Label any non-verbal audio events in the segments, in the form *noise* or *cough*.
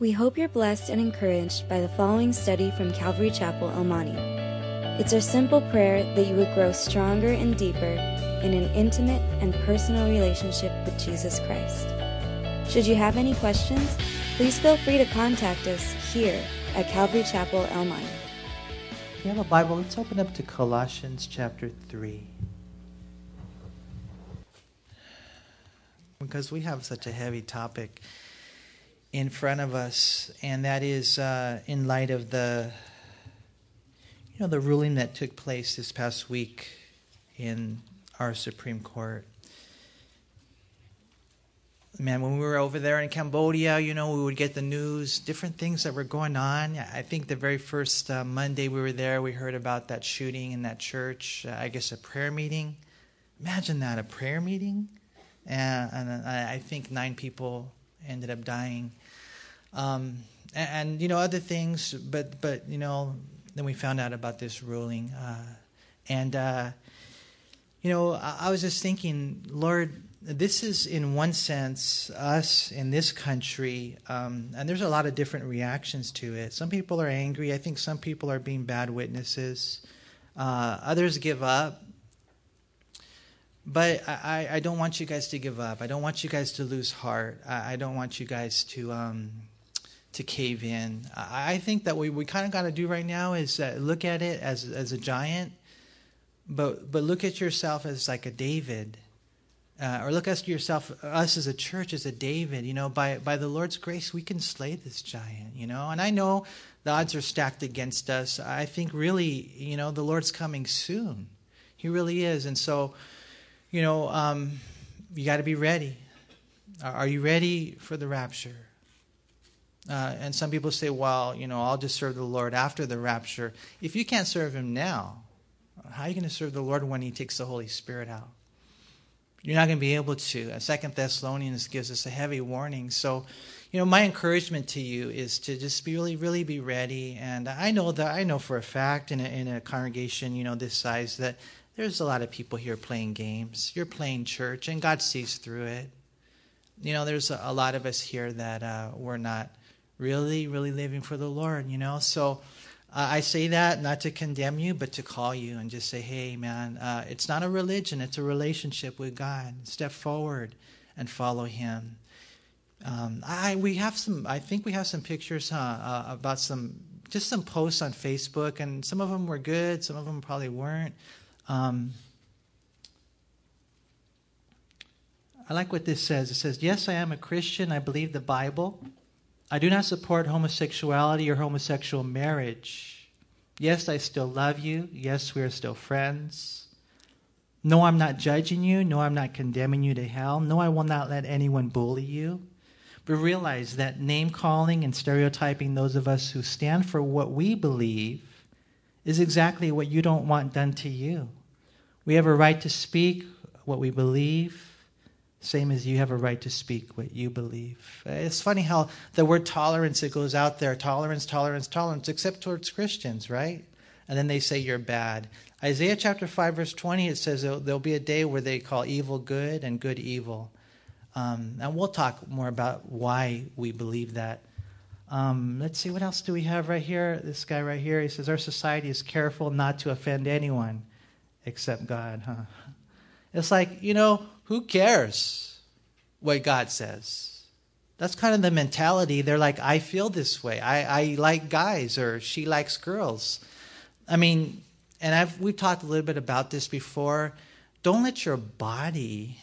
We hope you're blessed and encouraged by the following study from Calvary Chapel, El Monte. It's our simple prayer that you would grow stronger and deeper in an intimate and personal relationship with Jesus Christ. Should you have any questions, please feel free to contact us here at Calvary Chapel, El Monte. If you have a Bible, let's open up to Colossians chapter 3. Because we have such a heavy topic in front of us, and that is uh, in light of the, you know, the ruling that took place this past week in our Supreme Court. Man, when we were over there in Cambodia, you know, we would get the news, different things that were going on. I think the very first uh, Monday we were there, we heard about that shooting in that church. Uh, I guess a prayer meeting. Imagine that, a prayer meeting. And, and I think nine people ended up dying. Um, and, and, you know, other things, but, but, you know, then we found out about this ruling. Uh, and, uh, you know, I, I was just thinking, Lord, this is in one sense us in this country um, and there's a lot of different reactions to it. Some people are angry. I think some people are being bad witnesses. Uh, others give up. But I, I, don't want you guys to give up. I don't want you guys to lose heart. I, I don't want you guys to um, to cave in i, think that what we kind of got to do right now is uh, look at it as, as a giant but but look at yourself as like a david uh, or look at yourself, us as a church, as a David. You know, by by the Lord's grace, we can slay this giant. You know, and I know the odds are stacked against us. I think really, you know, the Lord's coming soon. He really is, and so, you know, um, you got to be ready. Are you ready for the rapture? Uh, and some people say, well, you know, I'll just serve the Lord after the rapture. If you can't serve Him now, how are you going to serve the Lord when He takes the Holy Spirit out? You're not going to be able to. Second Thessalonians gives us a heavy warning. So, you know, my encouragement to you is to just be really, really be ready. And I know that I know for a fact in a, in a congregation, you know, this size that there's a lot of people here playing games. You're playing church, and God sees through it. You know, there's a, a lot of us here that uh, we're not really, really living for the Lord. You know, so uh, I say that not to condemn you, but to call you and just say, hey, man, uh, it's not a religion, it's a relationship with God. Step forward and follow Him. Um, I we have some. I think we have some pictures, huh, uh, about some just some posts on Facebook, and some of them were good, some of them probably weren't. Um, I like what this says. It says, "Yes, I am a Christian. I believe the Bible." I do not support homosexuality or homosexual marriage. Yes, I still love you. Yes, we are still friends. No, I'm not judging you. No, I'm not condemning you to hell. No, I will not let anyone bully you. But realize that name calling and stereotyping those of us who stand for what we believe is exactly what you don't want done to you. We have a right to speak what we believe, same as you have a right to speak what you believe. It's funny how the word tolerance it goes out there tolerance, tolerance, tolerance, except towards Christians, right? And then they say you're bad. Isaiah chapter 5, verse 20, it says there'll be a day where they call evil good and good evil. Um, and we'll talk more about why we believe that. Um, let's see, what else do we have right here? This guy right here, he says, Our society is careful not to offend anyone except God, huh? It's like, you know, who cares what God says? That's kind of the mentality. They're like, I feel this way. I, I like guys or she likes girls. I mean, and I've we've talked a little bit about this before. Don't let your body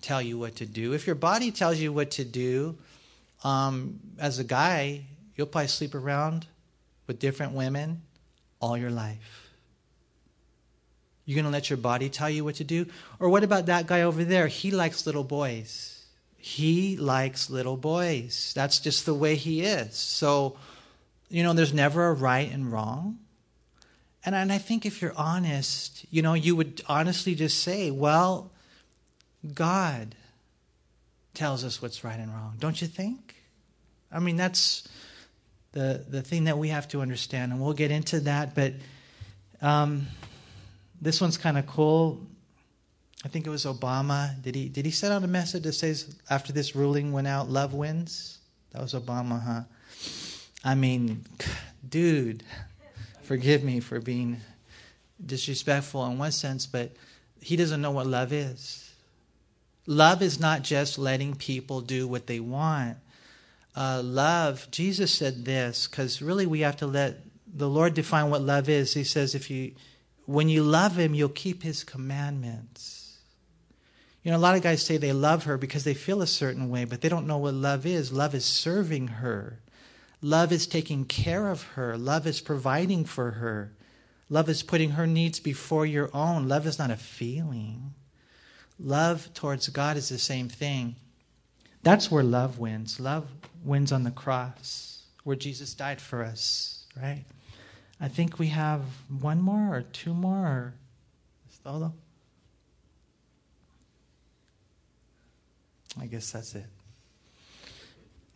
tell you what to do. If your body tells you what to do, um, as a guy, you'll probably sleep around with different women all your life. You're going to let your body tell you what to do? Or what about that guy over there? He likes little boys. He likes little boys. That's just the way he is. So, you know, there's never a right and wrong. And, and I think if you're honest, you know, you would honestly just say, well, God tells us what's right and wrong. Don't you think? I mean, that's the, the thing that we have to understand. And we'll get into that. But. Um, this one's kind of cool. I think it was Obama. Did he did he send out a message that says after this ruling went out, love wins? That was Obama, huh? I mean, *sighs* dude, forgive me for being disrespectful in one sense, but he doesn't know what love is. Love is not just letting people do what they want. Uh, love, Jesus said this, because really we have to let the Lord define what love is. He says, if you, when you love Him, you'll keep His commandments. You know, a lot of guys say they love her because they feel a certain way, but they don't know what love is. Love is serving her. Love is taking care of her. Love is providing for her. Love is putting her needs before your own. Love is not a feeling. Love towards God is the same thing. That's where love wins. Love wins on the cross, where Jesus died for us, right? I think we have one more or two more or todo. I guess that's it.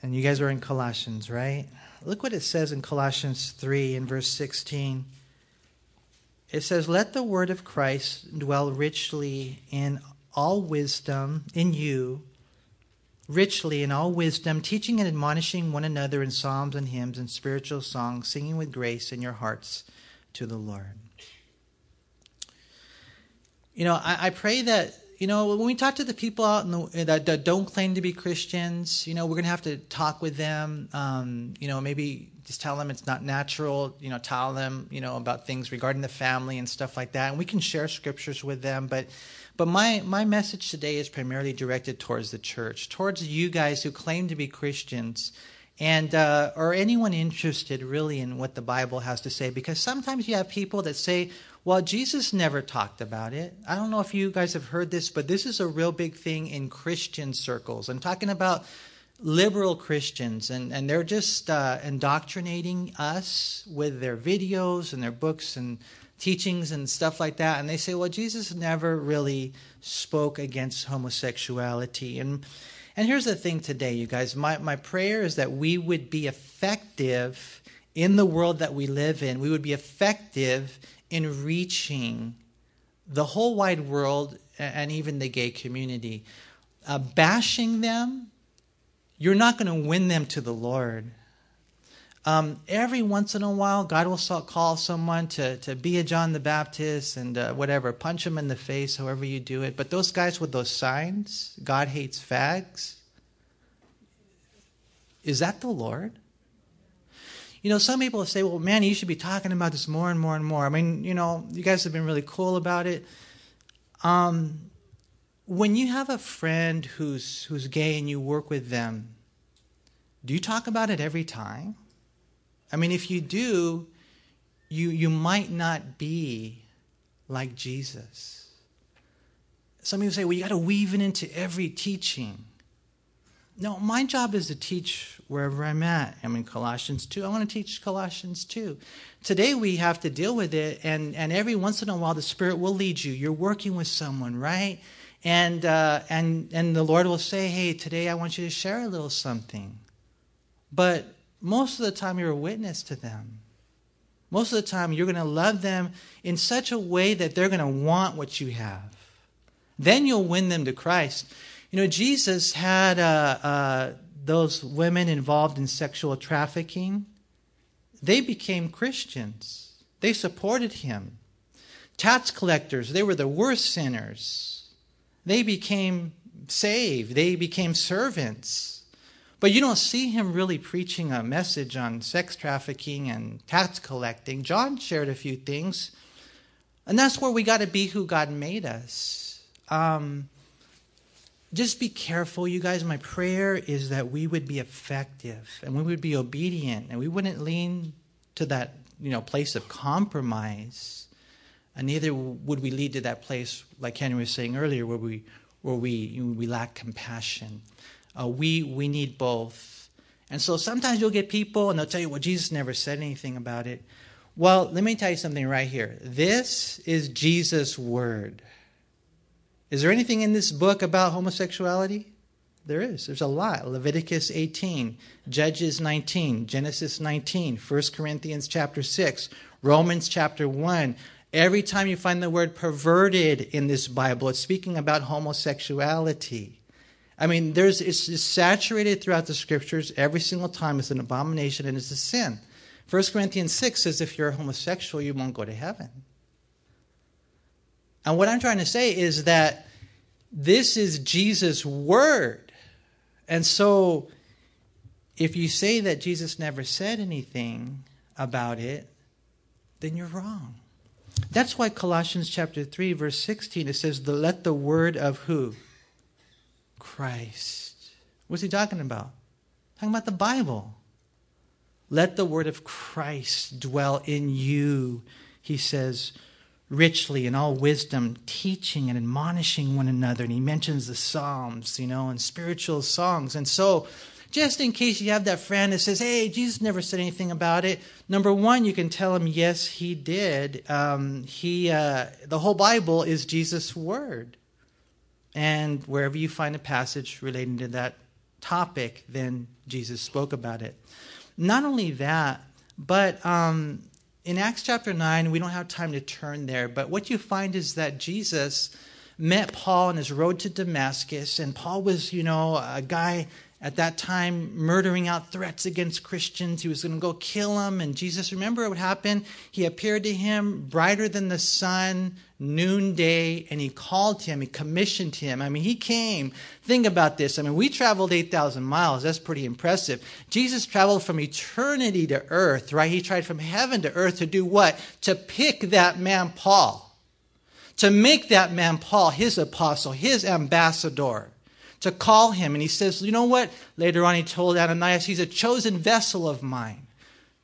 And you guys are in Colossians, right? Look what it says in Colossians 3 in verse 16. It says, Let the word of Christ dwell richly in all wisdom in you, richly in all wisdom, teaching and admonishing one another in psalms and hymns and spiritual songs, singing with grace in your hearts to the Lord. You know, I, I pray that you know, when we talk to the people out in the, that, that, don't claim to be Christians, you know, we're going to have to talk with them. Um, you know, maybe just tell them it's not natural. You know, tell them, you know, about things regarding the family and stuff like that. And we can share scriptures with them. But, but my my message today is primarily directed towards the church, towards you guys who claim to be Christians, and uh, or anyone interested really in what the Bible has to say. Because sometimes you have people that say, well, Jesus never talked about it. I don't know if you guys have heard this, but this is a real big thing in Christian circles. I'm talking about liberal Christians, and, and they're just uh, indoctrinating us with their videos and their books and teachings and stuff like that. And they say, well, Jesus never really spoke against homosexuality. And and here's the thing today, you guys. My, my prayer is that we would be effective in the world that we live in. We would be effective in reaching the whole wide world and even the gay community. Uh, bashing them, you're not going to win them to the Lord. Um, every once in a while, God will call someone to, to be a John the Baptist and uh, whatever, punch him in the face, however you do it. But those guys with those signs, God hates fags, is that the Lord? You know, some people say, well, man, you should be talking about this more and more and more. I mean, you know, you guys have been really cool about it. Um, when you have a friend who's, who's gay and you work with them, do you talk about it every time? I mean, if you do, you, you might not be like Jesus. Some people say, well, you got to weave it into every teaching. No, my job is to teach wherever I'm at. I'm in Colossians 2. I want to teach Colossians 2. Today we have to deal with it, and, and every once in a while the Spirit will lead you. You're working with someone, right? And, uh, and, and the Lord will say, hey, today I want you to share a little something. But most of the time you're a witness to them. Most of the time you're going to love them in such a way that they're going to want what you have. Then you'll win them to Christ. You know, Jesus had uh, uh, those women involved in sexual trafficking. They became Christians. They supported him. Tax collectors, they were the worst sinners. They became saved. They became servants. But you don't see him really preaching a message on sex trafficking and tax collecting. John shared a few things. And that's where we got to be who God made us. Um, just be careful, you guys. My prayer is that we would be effective and we would be obedient and we wouldn't lean to that you know place of compromise. And neither would we lead to that place, like Henry was saying earlier, where we where we we lack compassion. Uh, we we need both. And so sometimes you'll get people and they'll tell you, well, Jesus never said anything about it. Well, let me tell you something right here. This is Jesus' word. Is there anything in this book about homosexuality? There is. There's a lot. Leviticus 18, Judges 19, Genesis 19, 1 Corinthians chapter 6, Romans chapter 1. Every time you find the word perverted in this Bible, it's speaking about homosexuality. I mean, there's it's, it's saturated throughout the scriptures. Every single time it's an abomination and it's a sin. 1 Corinthians 6 says if you're homosexual, you won't go to heaven. And what I'm trying to say is that this is Jesus' word. And so if you say that Jesus never said anything about it, then you're wrong. That's why Colossians chapter 3 verse 16 it says let the word of who? Christ. What's he talking about? Talking about the Bible. Let the word of Christ dwell in you, he says, richly in all wisdom, teaching and admonishing one another. And he mentions the Psalms, you know, and spiritual songs. And so, just in case you have that friend that says, hey, Jesus never said anything about it, number one, you can tell him, yes, he did. Um, he, uh, the whole Bible is Jesus' word. And wherever you find a passage relating to that topic, then Jesus spoke about it. Not only that, but um, in Acts chapter 9, we don't have time to turn there, but what you find is that Jesus met Paul on his road to Damascus, and Paul was, you know, a guy at that time murdering out threats against Christians. He was going to go kill them. And Jesus, remember what happened? He appeared to him brighter than the sun, noonday, and he called him, he commissioned him. I mean, he came. Think about this. I mean, we traveled 8,000 miles. That's pretty impressive. Jesus traveled from eternity to earth, right? He tried from heaven to earth to do what? To pick that man, Paul. To make that man, Paul, his apostle, his ambassador to call him. And he says, You know what? Later on, he told Ananias, He's a chosen vessel of mine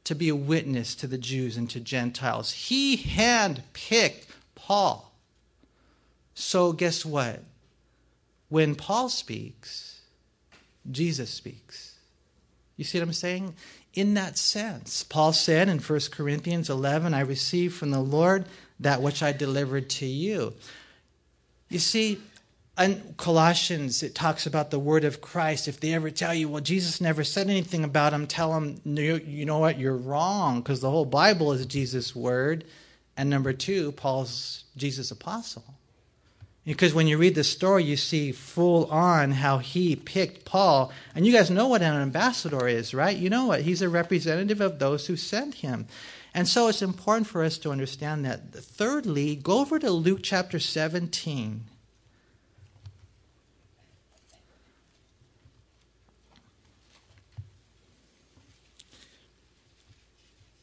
to be a witness to the Jews and to Gentiles. He handpicked Paul. So, guess what? When Paul speaks, Jesus speaks. You see what I'm saying? In that sense, Paul said in 1 Corinthians 11, I received from the Lord that which I delivered to you. You see, in Colossians, it talks about the word of Christ. If they ever tell you, well, Jesus never said anything about him, tell them, you know what, you're wrong, because the whole Bible is Jesus' word. And number two, Paul's Jesus' apostle. Because when you read the story, you see full on how he picked Paul. And you guys know what an ambassador is, right? You know what? He's a representative of those who sent him. And so it's important for us to understand that. Thirdly, go over to Luke chapter 17.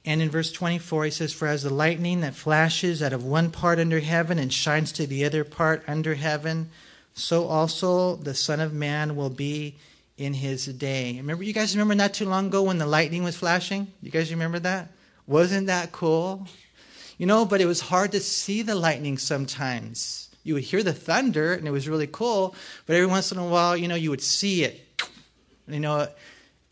And in verse 24, he says, For as the lightning that flashes out of one part under heaven and shines to the other part under heaven, so also the Son of Man will be in his day. Remember, you guys remember not too long ago when the lightning was flashing? You guys remember that? Wasn't that cool? You know, but it was hard to see the lightning sometimes. You would hear the thunder, and it was really cool, but every once in a while, you know, you would see it. You know,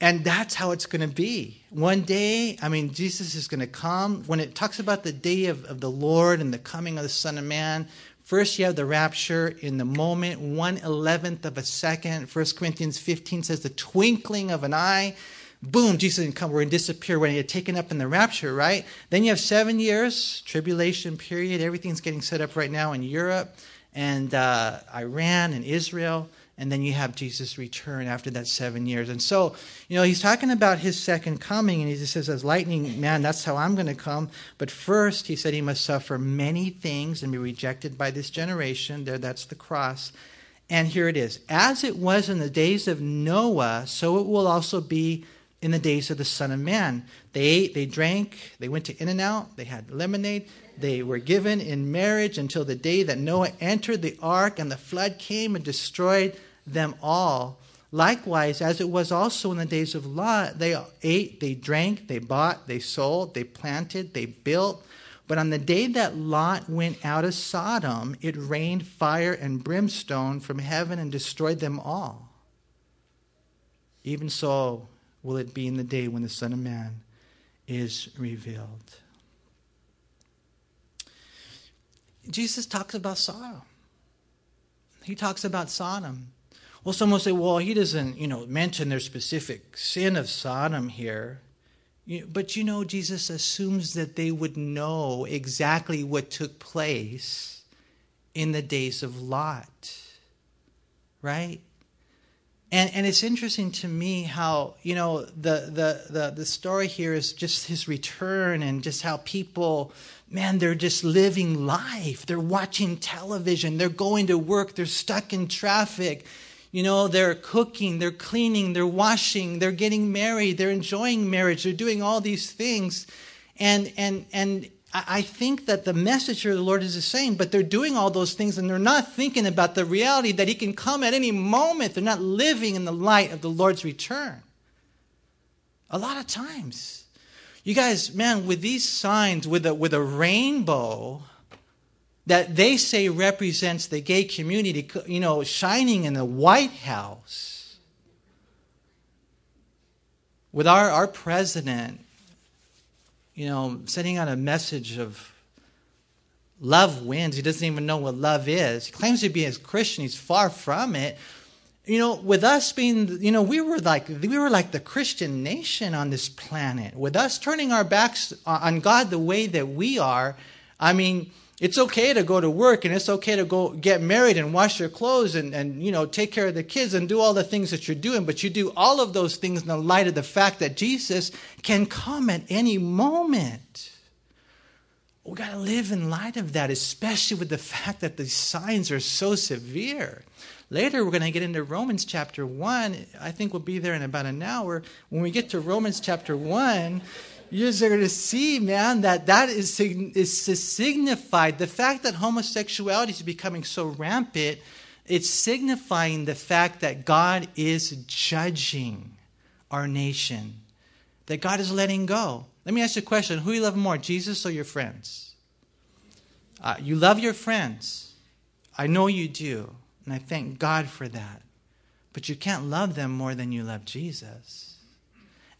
and that's how it's going to be. One day, I mean, Jesus is going to come. When it talks about the day of, of the Lord and the coming of the Son of Man, first you have the rapture in the moment, one eleventh of a second. First Corinthians 15 says the twinkling of an eye. Boom, Jesus can come. We're going to disappear when you're taken up in the rapture, right? Then you have seven years, tribulation period. Everything's getting set up right now in Europe and uh, Iran and Israel and then you have Jesus return after that seven years. And so, you know, he's talking about his second coming, and he just says, as lightning, man, that's how I'm going to come. But first, he said he must suffer many things and be rejected by this generation. There, that's the cross. And here it is. As it was in the days of Noah, so it will also be in the days of the Son of Man. They ate, they drank, they went to In-N-Out, they had lemonade, they were given in marriage until the day that Noah entered the ark and the flood came and destroyed them all. Likewise, as it was also in the days of Lot, they ate, they drank, they bought, they sold, they planted, they built. But on the day that Lot went out of Sodom, it rained fire and brimstone from heaven and destroyed them all. Even so will it be in the day when the Son of Man is revealed. Jesus talks about Sodom. He talks about Sodom. Well, someone will say, well, he doesn't, you know, mention their specific sin of Sodom here. But you know, Jesus assumes that they would know exactly what took place in the days of Lot. Right? And, and it's interesting to me how, you know, the, the, the, the story here is just his return and just how people, man, they're just living life. They're watching television. They're going to work. They're stuck in traffic. You know, they're cooking, they're cleaning, they're washing, they're getting married, they're enjoying marriage, they're doing all these things. And, and, and I think that the message here of the Lord is the same, but they're doing all those things and they're not thinking about the reality that He can come at any moment. They're not living in the light of the Lord's return. A lot of times. You guys, man, with these signs, with a, with a rainbow that they say represents the gay community, you know, shining in the White House, with our, our president you know, sending out a message of love wins. He doesn't even know what love is. He claims to be a Christian. He's far from it. You know, with us being, you know, we were like we were like the Christian nation on this planet. With us turning our backs on God the way that we are, I mean, it's okay to go to work and it's okay to go get married and wash your clothes and, and you know take care of the kids and do all the things that you're doing but you do all of those things in the light of the fact that jesus can come at any moment. We got to live in light of that especially with the fact that the signs are so severe. Later we're going to get into romans chapter 1 i think we'll be there in about an hour. When we get to romans chapter 1 you're just going to see, man, that that is, is to signify the fact that homosexuality is becoming so rampant. It's signifying the fact that God is judging our nation, that God is letting go. Let me ask you a question Who do you love more, Jesus or your friends? Uh, you love your friends. I know you do, and I thank God for that. But you can't love them more than you love Jesus.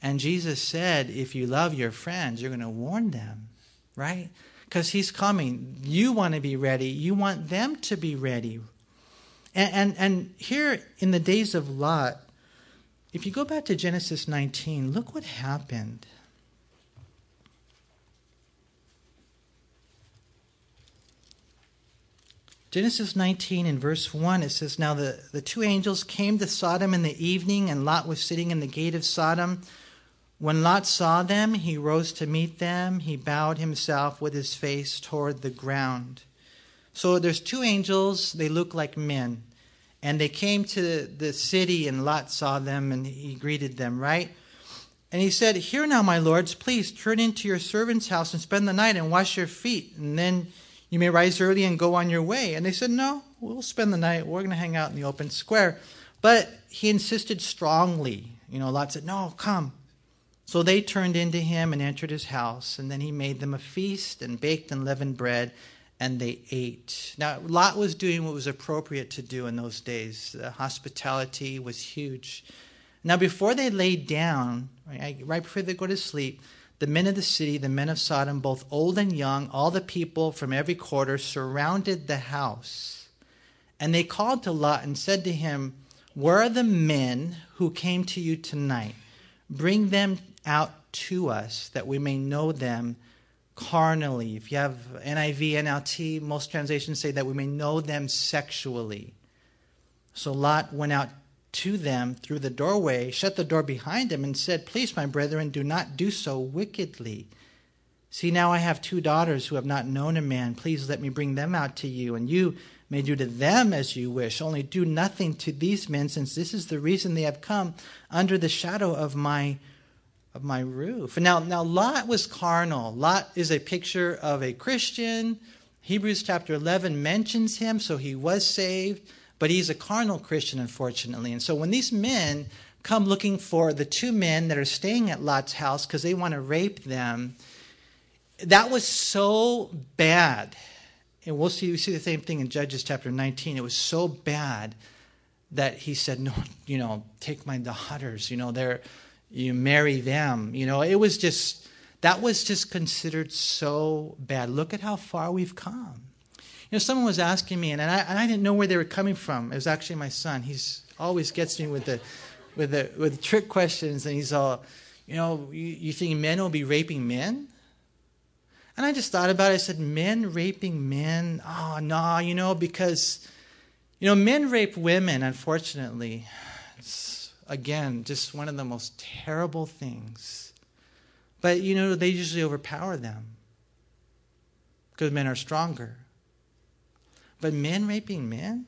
And Jesus said, if you love your friends, you're going to warn them, right? Because he's coming. You want to be ready. You want them to be ready. And, and, and here in the days of Lot, if you go back to Genesis 19, look what happened. Genesis 19 in verse 1, it says, Now the, the two angels came to Sodom in the evening, and Lot was sitting in the gate of Sodom. When Lot saw them, he rose to meet them. He bowed himself with his face toward the ground. So there's two angels. They look like men. And they came to the city, and Lot saw them, and he greeted them, right? And he said, Here now, my lords, please turn into your servant's house and spend the night and wash your feet, and then you may rise early and go on your way. And they said, No, we'll spend the night. We're going to hang out in the open square. But he insisted strongly. You know, Lot said, No, come. So they turned into him and entered his house, and then he made them a feast and baked unleavened bread, and they ate. Now, Lot was doing what was appropriate to do in those days. The hospitality was huge. Now, before they laid down, right, right before they go to sleep, the men of the city, the men of Sodom, both old and young, all the people from every quarter surrounded the house. And they called to Lot and said to him, Where are the men who came to you tonight? Bring them out to us that we may know them carnally. If you have NIV, NLT, most translations say that we may know them sexually. So Lot went out to them through the doorway, shut the door behind him, and said, Please, my brethren, do not do so wickedly. See, now I have two daughters who have not known a man. Please let me bring them out to you, and you may do to them as you wish. Only do nothing to these men, since this is the reason they have come under the shadow of my of my roof. Now, now Lot was carnal. Lot is a picture of a Christian. Hebrews chapter 11 mentions him, so he was saved, but he's a carnal Christian, unfortunately. And so when these men come looking for the two men that are staying at Lot's house because they want to rape them, that was so bad. And we'll see, we see the same thing in Judges chapter 19. It was so bad that he said, No, you know, take my daughters. You know, they're you marry them. You know, it was just, that was just considered so bad. Look at how far we've come. You know, someone was asking me, and I, and I didn't know where they were coming from. It was actually my son. He's always gets me with the, with the, with trick questions, and he's all, you know, you, you think men will be raping men? And I just thought about it. I said, men raping men? Ah, oh, no, you know, because, you know, men rape women, unfortunately again, just one of the most terrible things. But, you know, they usually overpower them because men are stronger. But men raping men?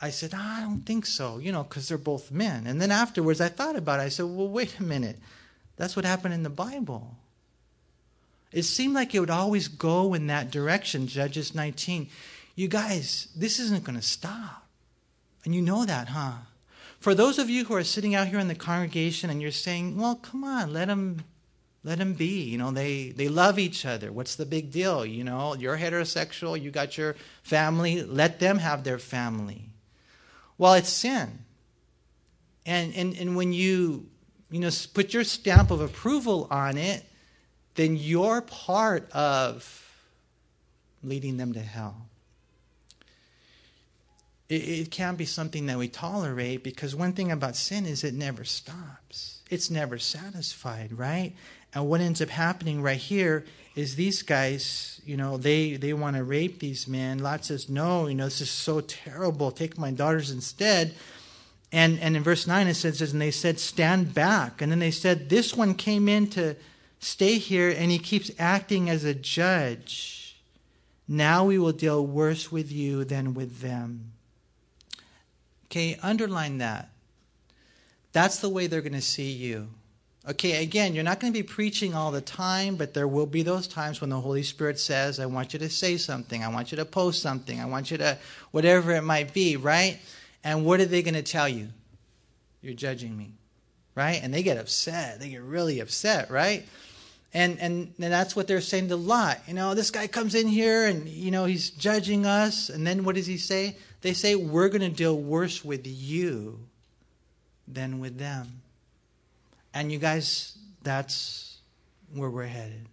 I said, oh, I don't think so, you know, because they're both men. And then afterwards, I thought about it. I said, well, wait a minute. That's what happened in the Bible. It seemed like it would always go in that direction, Judges 19. You guys, this isn't going to stop. And you know that, huh? For those of you who are sitting out here in the congregation and you're saying, well, come on, let them let them be you know they they love each other. What's the big deal? You know you're heterosexual you got your family let them have their family. Well it's sin. And and and when you you know put your stamp of approval on it then you're part of leading them to hell. It, it can't be something that we tolerate because one thing about sin is it never stops. It's never satisfied, right? And what ends up happening right here is these guys, you know, they, they want to rape these men. Lot says, no, you know, this is so terrible. Take my daughters instead. And, and in verse 9 it says, and they said, stand back. And then they said, this one came in to, Stay here, and he keeps acting as a judge. Now we will deal worse with you than with them. Okay, underline that. That's the way they're going to see you. Okay, again, you're not going to be preaching all the time, but there will be those times when the Holy Spirit says, I want you to say something, I want you to post something, I want you to, whatever it might be, right? And what are they going to tell you? You're judging me, right? And they get upset. They get really upset, right? And, and, and that's what they're saying to Lot. You know, this guy comes in here and, you know, he's judging us. And then what does he say? They say, we're going to deal worse with you than with them. And you guys, that's where we're headed.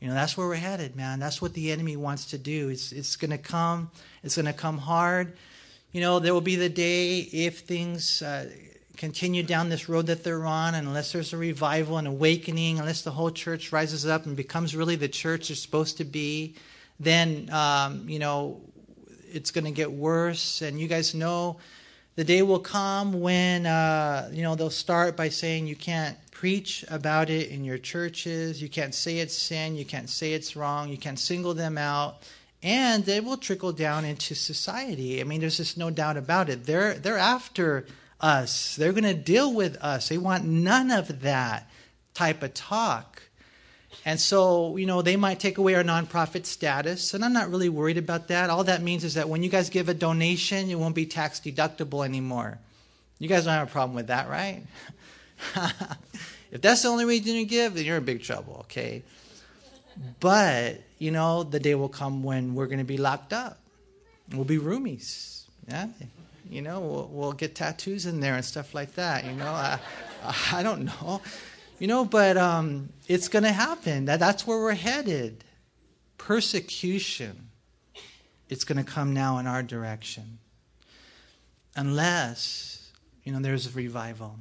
You know, that's where we're headed, man. That's what the enemy wants to do. It's, it's going to come. It's going to come hard. You know, there will be the day if things uh, continue down this road that they're on, unless there's a revival and awakening, unless the whole church rises up and becomes really the church it's supposed to be, then, um, you know, it's going to get worse. And you guys know the day will come when, uh, you know, they'll start by saying you can't preach about it in your churches, you can't say it's sin, you can't say it's wrong, you can't single them out. And it will trickle down into society. I mean, there's just no doubt about it. They're they're after us. They're going to deal with us. They want none of that type of talk. And so, you know, they might take away our nonprofit status, and I'm not really worried about that. All that means is that when you guys give a donation, it won't be tax deductible anymore. You guys don't have a problem with that, right? *laughs* if that's the only reason you give, then you're in big trouble, okay? But, you know, the day will come when we're going to be locked up. We'll be roomies. Yeah? You know, we'll, we'll get tattoos in there and stuff like that. You know, I, I don't know. You know, but um, it's going to happen. That, that's where we're headed. Persecution. It's going to come now in our direction. Unless, you know, there's a revival.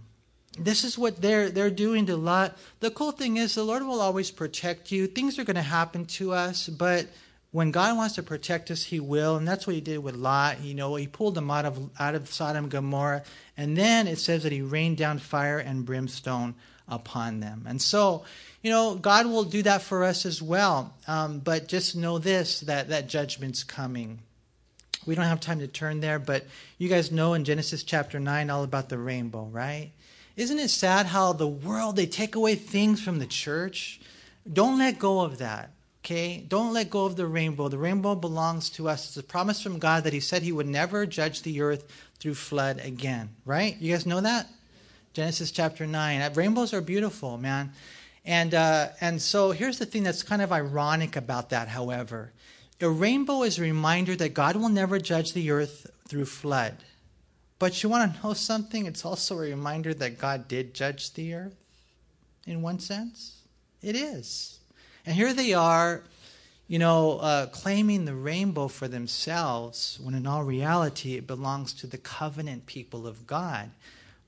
This is what they're they're doing to Lot. The cool thing is the Lord will always protect you. Things are going to happen to us, but when God wants to protect us, He will, and that's what He did with Lot. You know, He pulled them out of out of Sodom and Gomorrah, and then it says that He rained down fire and brimstone upon them. And so, you know, God will do that for us as well. Um, but just know this: that that judgment's coming. We don't have time to turn there, but you guys know in Genesis chapter nine all about the rainbow, right? Isn't it sad how the world they take away things from the church? Don't let go of that. Okay? Don't let go of the rainbow. The rainbow belongs to us. It's a promise from God that He said He would never judge the earth through flood again. Right? You guys know that? Genesis chapter 9. Uh, rainbows are beautiful, man. And, uh, and so here's the thing that's kind of ironic about that, however. A rainbow is a reminder that God will never judge the earth through flood. But you want to know something? It's also a reminder that God did judge the earth in one sense. It is. And here they are, you know, uh, claiming the rainbow for themselves, when in all reality it belongs to the covenant people of God.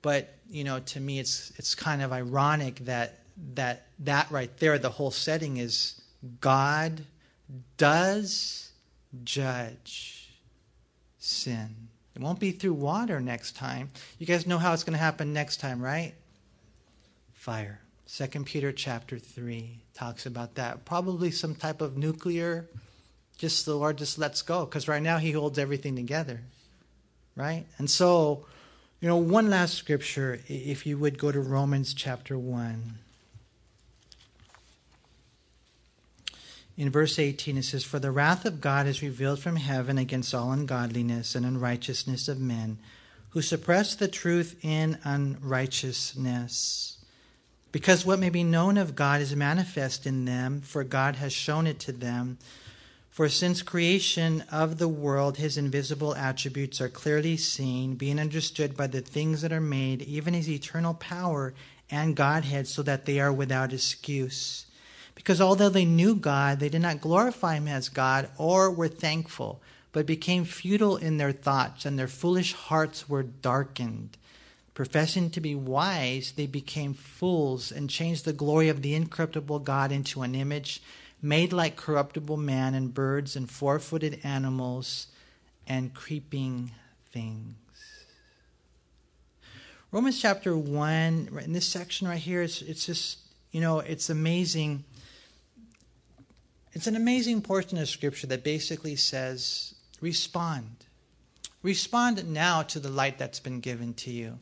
But you know, to me, it's it's kind of ironic that that that right there, the whole setting is God does judge sin. It won't be through water next time. You guys know how it's going to happen next time, right? Fire. Second Peter chapter 3 talks about that. Probably some type of nuclear, just the Lord just lets go, because right now He holds everything together. Right? And so, you know, one last scripture, if you would go to Romans chapter 1. In verse 18, it says, For the wrath of God is revealed from heaven against all ungodliness and unrighteousness of men, who suppress the truth in unrighteousness. Because what may be known of God is manifest in them, for God has shown it to them. For since creation of the world, his invisible attributes are clearly seen, being understood by the things that are made, even his eternal power and Godhead, so that they are without excuse. Because although they knew God, they did not glorify him as God or were thankful, but became futile in their thoughts, and their foolish hearts were darkened. Professing to be wise, they became fools and changed the glory of the incorruptible God into an image made like corruptible man and birds and four footed animals and creeping things. Romans chapter 1, in this section right here, it's, it's just, you know, it's amazing it's an amazing portion of Scripture that basically says, respond. Respond now to the light that's been given to you.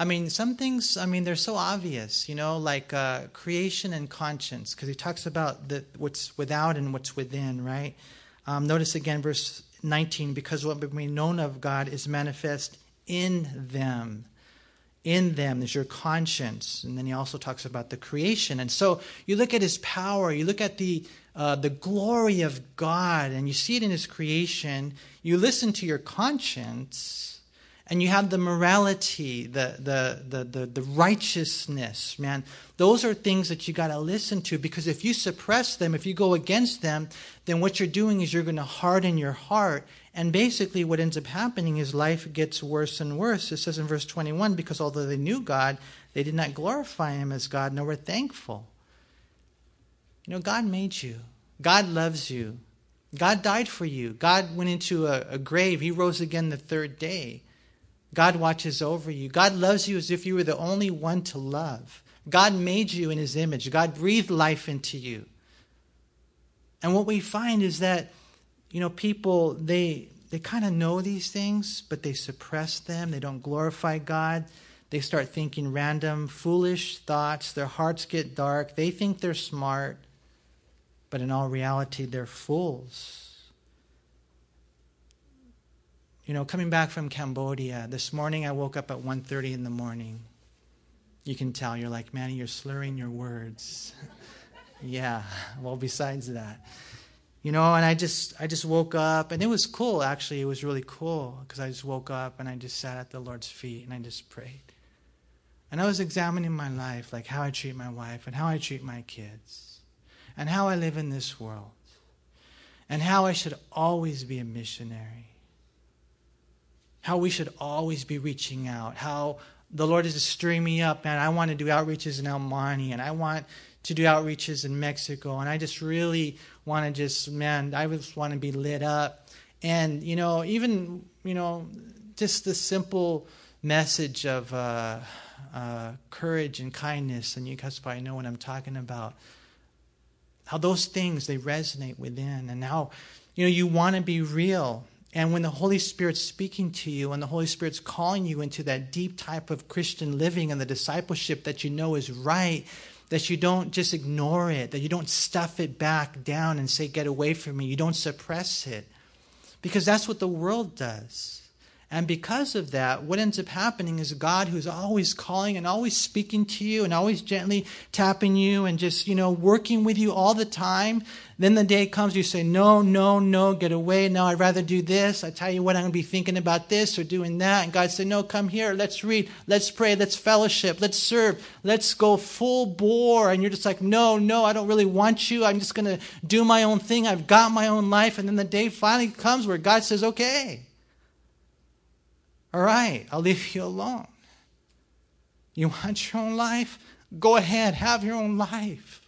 I mean, some things, I mean, they're so obvious, you know, like uh, creation and conscience, because he talks about the, what's without and what's within, right? Um, notice again, verse 19, because what we known of God is manifest in them. In them is your conscience. And then he also talks about the creation. And so you look at his power, you look at the uh, the glory of God and you see it in His creation, you listen to your conscience and you have the morality, the, the, the, the, the righteousness, man. Those are things that you got to listen to because if you suppress them, if you go against them, then what you're doing is you're going to harden your heart. And basically, what ends up happening is life gets worse and worse. It says in verse 21 because although they knew God, they did not glorify Him as God, nor were thankful. You know, God made you, God loves you. God died for you. God went into a, a, grave. He rose again the third day. God watches over you. God loves you as if you were the only one to love. God made you in his image. God breathed life into you. And what we find is that, you know, people, they, they kind of know these things, but they suppress them. They don't glorify God. They start thinking random, foolish thoughts. Their hearts get dark. They think they're smart but in all reality, they're fools. You know, coming back from Cambodia, this morning I woke up at 1.30 in the morning. You can tell, you're like, Manny, you're slurring your words. *laughs* yeah, well, besides that. You know, and I just I just woke up and it was cool actually. It was really cool because I just woke up and I just sat at the Lord's feet and I just prayed. And I was examining my life, like how I treat my wife and how I treat my kids and how I live in this world and how I should always be a missionary. How we should always be reaching out. How the Lord is stirring me up, man. I want to do outreaches in El Monte and I want to do outreaches in Mexico. And I just really want to just, man, I just want to be lit up. And, you know, even, you know, just the simple message of uh, uh, courage and kindness, and you guys probably know what I'm talking about how those things they resonate within and how you know you want to be real and when the holy spirit's speaking to you and the holy spirit's calling you into that deep type of christian living and the discipleship that you know is right that you don't just ignore it that you don't stuff it back down and say get away from me. You don't suppress it. Because that's what the world does and because of that, what ends up happening is God who's always calling and always speaking to you and always gently tapping you and just, you know, working with you all the time. Then the day comes, you say, No, no, no, get away. No, I'd rather do this. I tell you what, I'm going to be thinking about this or doing that. And God said, No, come here. Let's read. Let's pray. Let's fellowship. Let's serve. Let's go full bore. And you're just like, No, no, I don't really want you. I'm just going to do my own thing. I've got my own life. And then the day finally comes where God says, Okay. All right, I'll leave you alone. You want your own life? Go ahead, have your own life.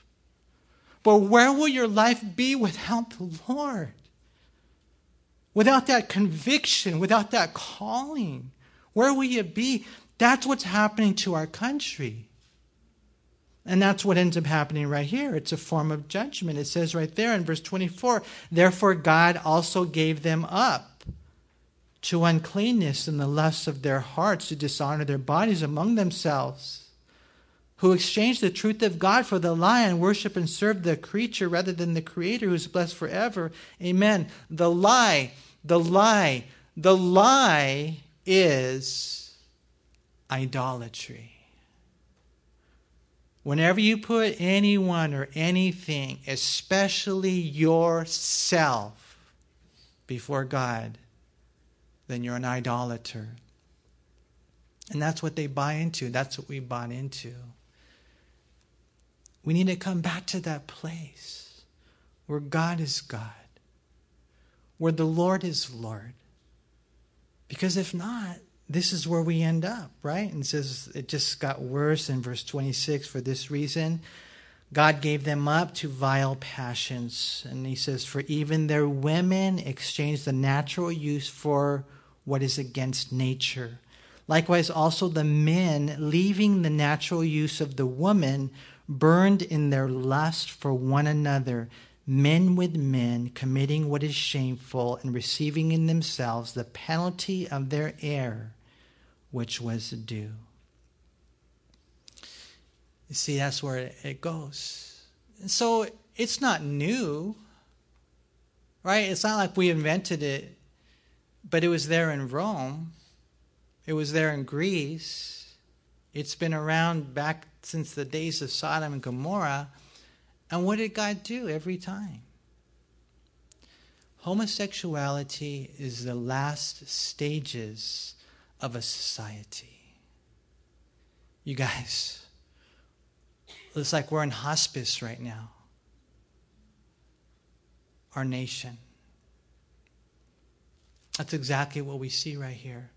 But where will your life be without the Lord? without that conviction, without that calling, where will you be? That's what's happening to our country. And that's what ends up happening right here. It's a form of judgment. It says right there in verse 24, therefore God also gave them up to uncleanness and the lusts of their hearts to dishonor their bodies among themselves, who exchange the truth of God for the lie and worship and serve the creature rather than the Creator who is blessed forever. Amen. The lie, the lie, the lie is idolatry. Whenever you put anyone or anything, especially yourself, before God, then you're an idolater. And that's what they buy into. That's what we bought into. We need to come back to that place where God is God, where the Lord is Lord. Because if not, this is where we end up, right? And it says it just got worse in verse 26 for this reason. God gave them up to vile passions. And he says, For even their women exchanged the natural use for what is against nature. Likewise, also the men, leaving the natural use of the woman, burned in their lust for one another, men with men, committing what is shameful and receiving in themselves the penalty of their error which was due. You see, that's where it goes. So it's not new, right? It's not like we invented it, but it was there in Rome, it was there in Greece, it's been around back since the days of Sodom and Gomorrah. And what did God do every time? Homosexuality is the last stages of a society. You guys, it's like we're in hospice right now. Our nation. That's exactly what we see right here.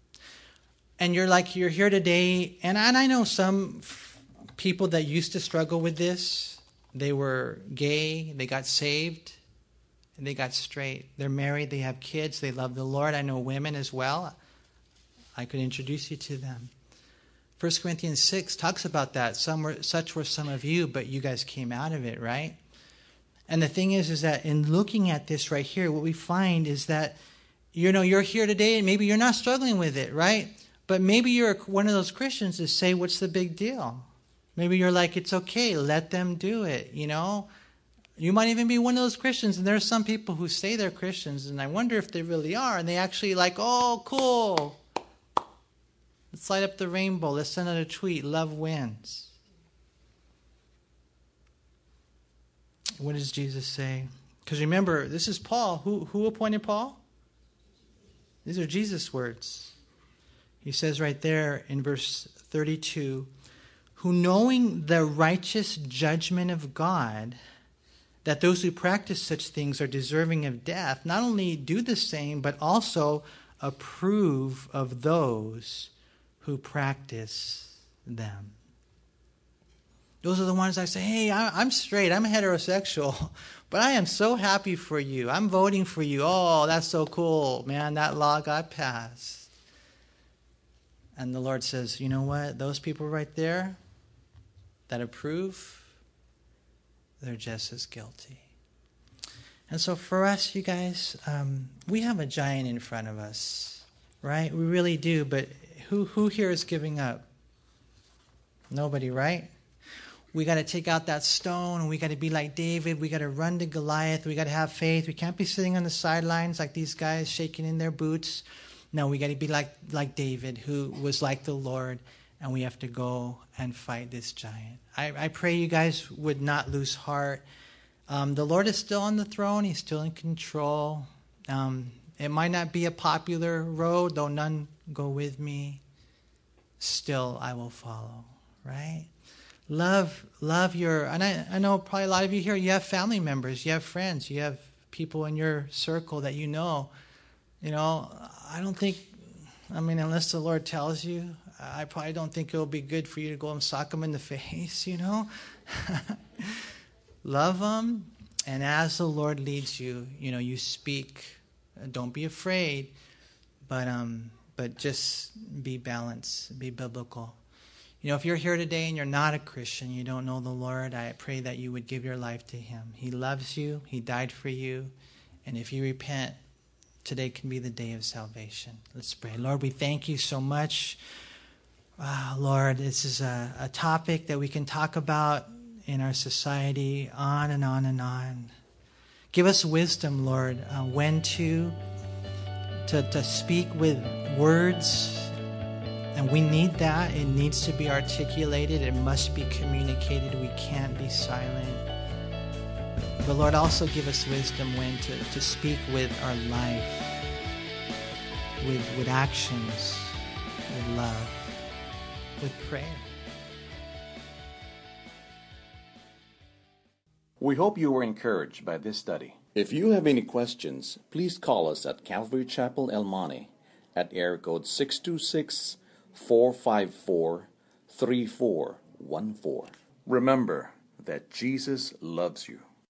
And you're like, you're here today, and and I know some f- people that used to struggle with this. They were gay, they got saved, and they got straight. They're married, they have kids, they love the Lord. I know women as well. I could introduce you to them. 1 Corinthians 6 talks about that. Some were, such were some of you, but you guys came out of it, right? And the thing is, is that in looking at this right here, what we find is that, you know, you're here today and maybe you're not struggling with it, right? But maybe you're one of those Christians that say, what's the big deal? Maybe you're like, it's okay, let them do it, you know? You might even be one of those Christians, and there are some people who say they're Christians, and I wonder if they really are, and they actually like, oh, cool, Let's light up the rainbow. Let's send out a tweet. Love wins. What does Jesus say? Because remember, this is Paul. Who, who appointed Paul? These are Jesus' words. He says right there in verse 32 who knowing the righteous judgment of God, that those who practice such things are deserving of death, not only do the same, but also approve of those who practice them. Those are the ones I say, hey, I'm straight, I'm heterosexual, *laughs* but I am so happy for you. I'm voting for you. Oh, that's so cool. Man, that law got passed. And the Lord says, you know what? Those people right there that approve, they're just as guilty. And so for us, you guys, um, we have a giant in front of us, right? We really do. But who, who here is giving up? Nobody, right? We got to take out that stone and we got to be like David. We got to run to Goliath. We got to have faith. We can't be sitting on the sidelines like these guys shaking in their boots. No, we got to be like, like David, who was like the Lord, and we have to go and fight this giant. I, I pray you guys would not lose heart. Um, the Lord is still on the throne, He's still in control. Um, it might not be a popular road, though none go with me, still I will follow, right? Love, love your, and I, I know probably a lot of you here, you have family members, you have friends, you have people in your circle that you know. You know, I don't think, I mean, unless the Lord tells you, I probably don't think it'll be good for you to go and sock them in the *laughs* face, you know? *laughs* Love them, and as the Lord leads you, you know, you speak Don't be afraid, but um, but just be balanced, be biblical. You know, if you're here today and you're not a Christian, you don't know the Lord, I pray that you would give your life to Him. He loves you, He died for you, and if you repent, today can be the day of salvation. Let's pray. Lord, we thank you so much. Uh, Lord, this is a, a topic that we can talk about in our society on and on and on. Give us wisdom, Lord, uh, when to, to to speak with words, and we need that. It needs to be articulated. It must be communicated. We can't be silent. But Lord, also give us wisdom when to, to speak with our life, with, with actions, with love, with prayer. We hope you were encouraged by this study. If you have any questions, please call us at Calvary Chapel El Monte at air code 626 454 3414. Remember that Jesus loves you.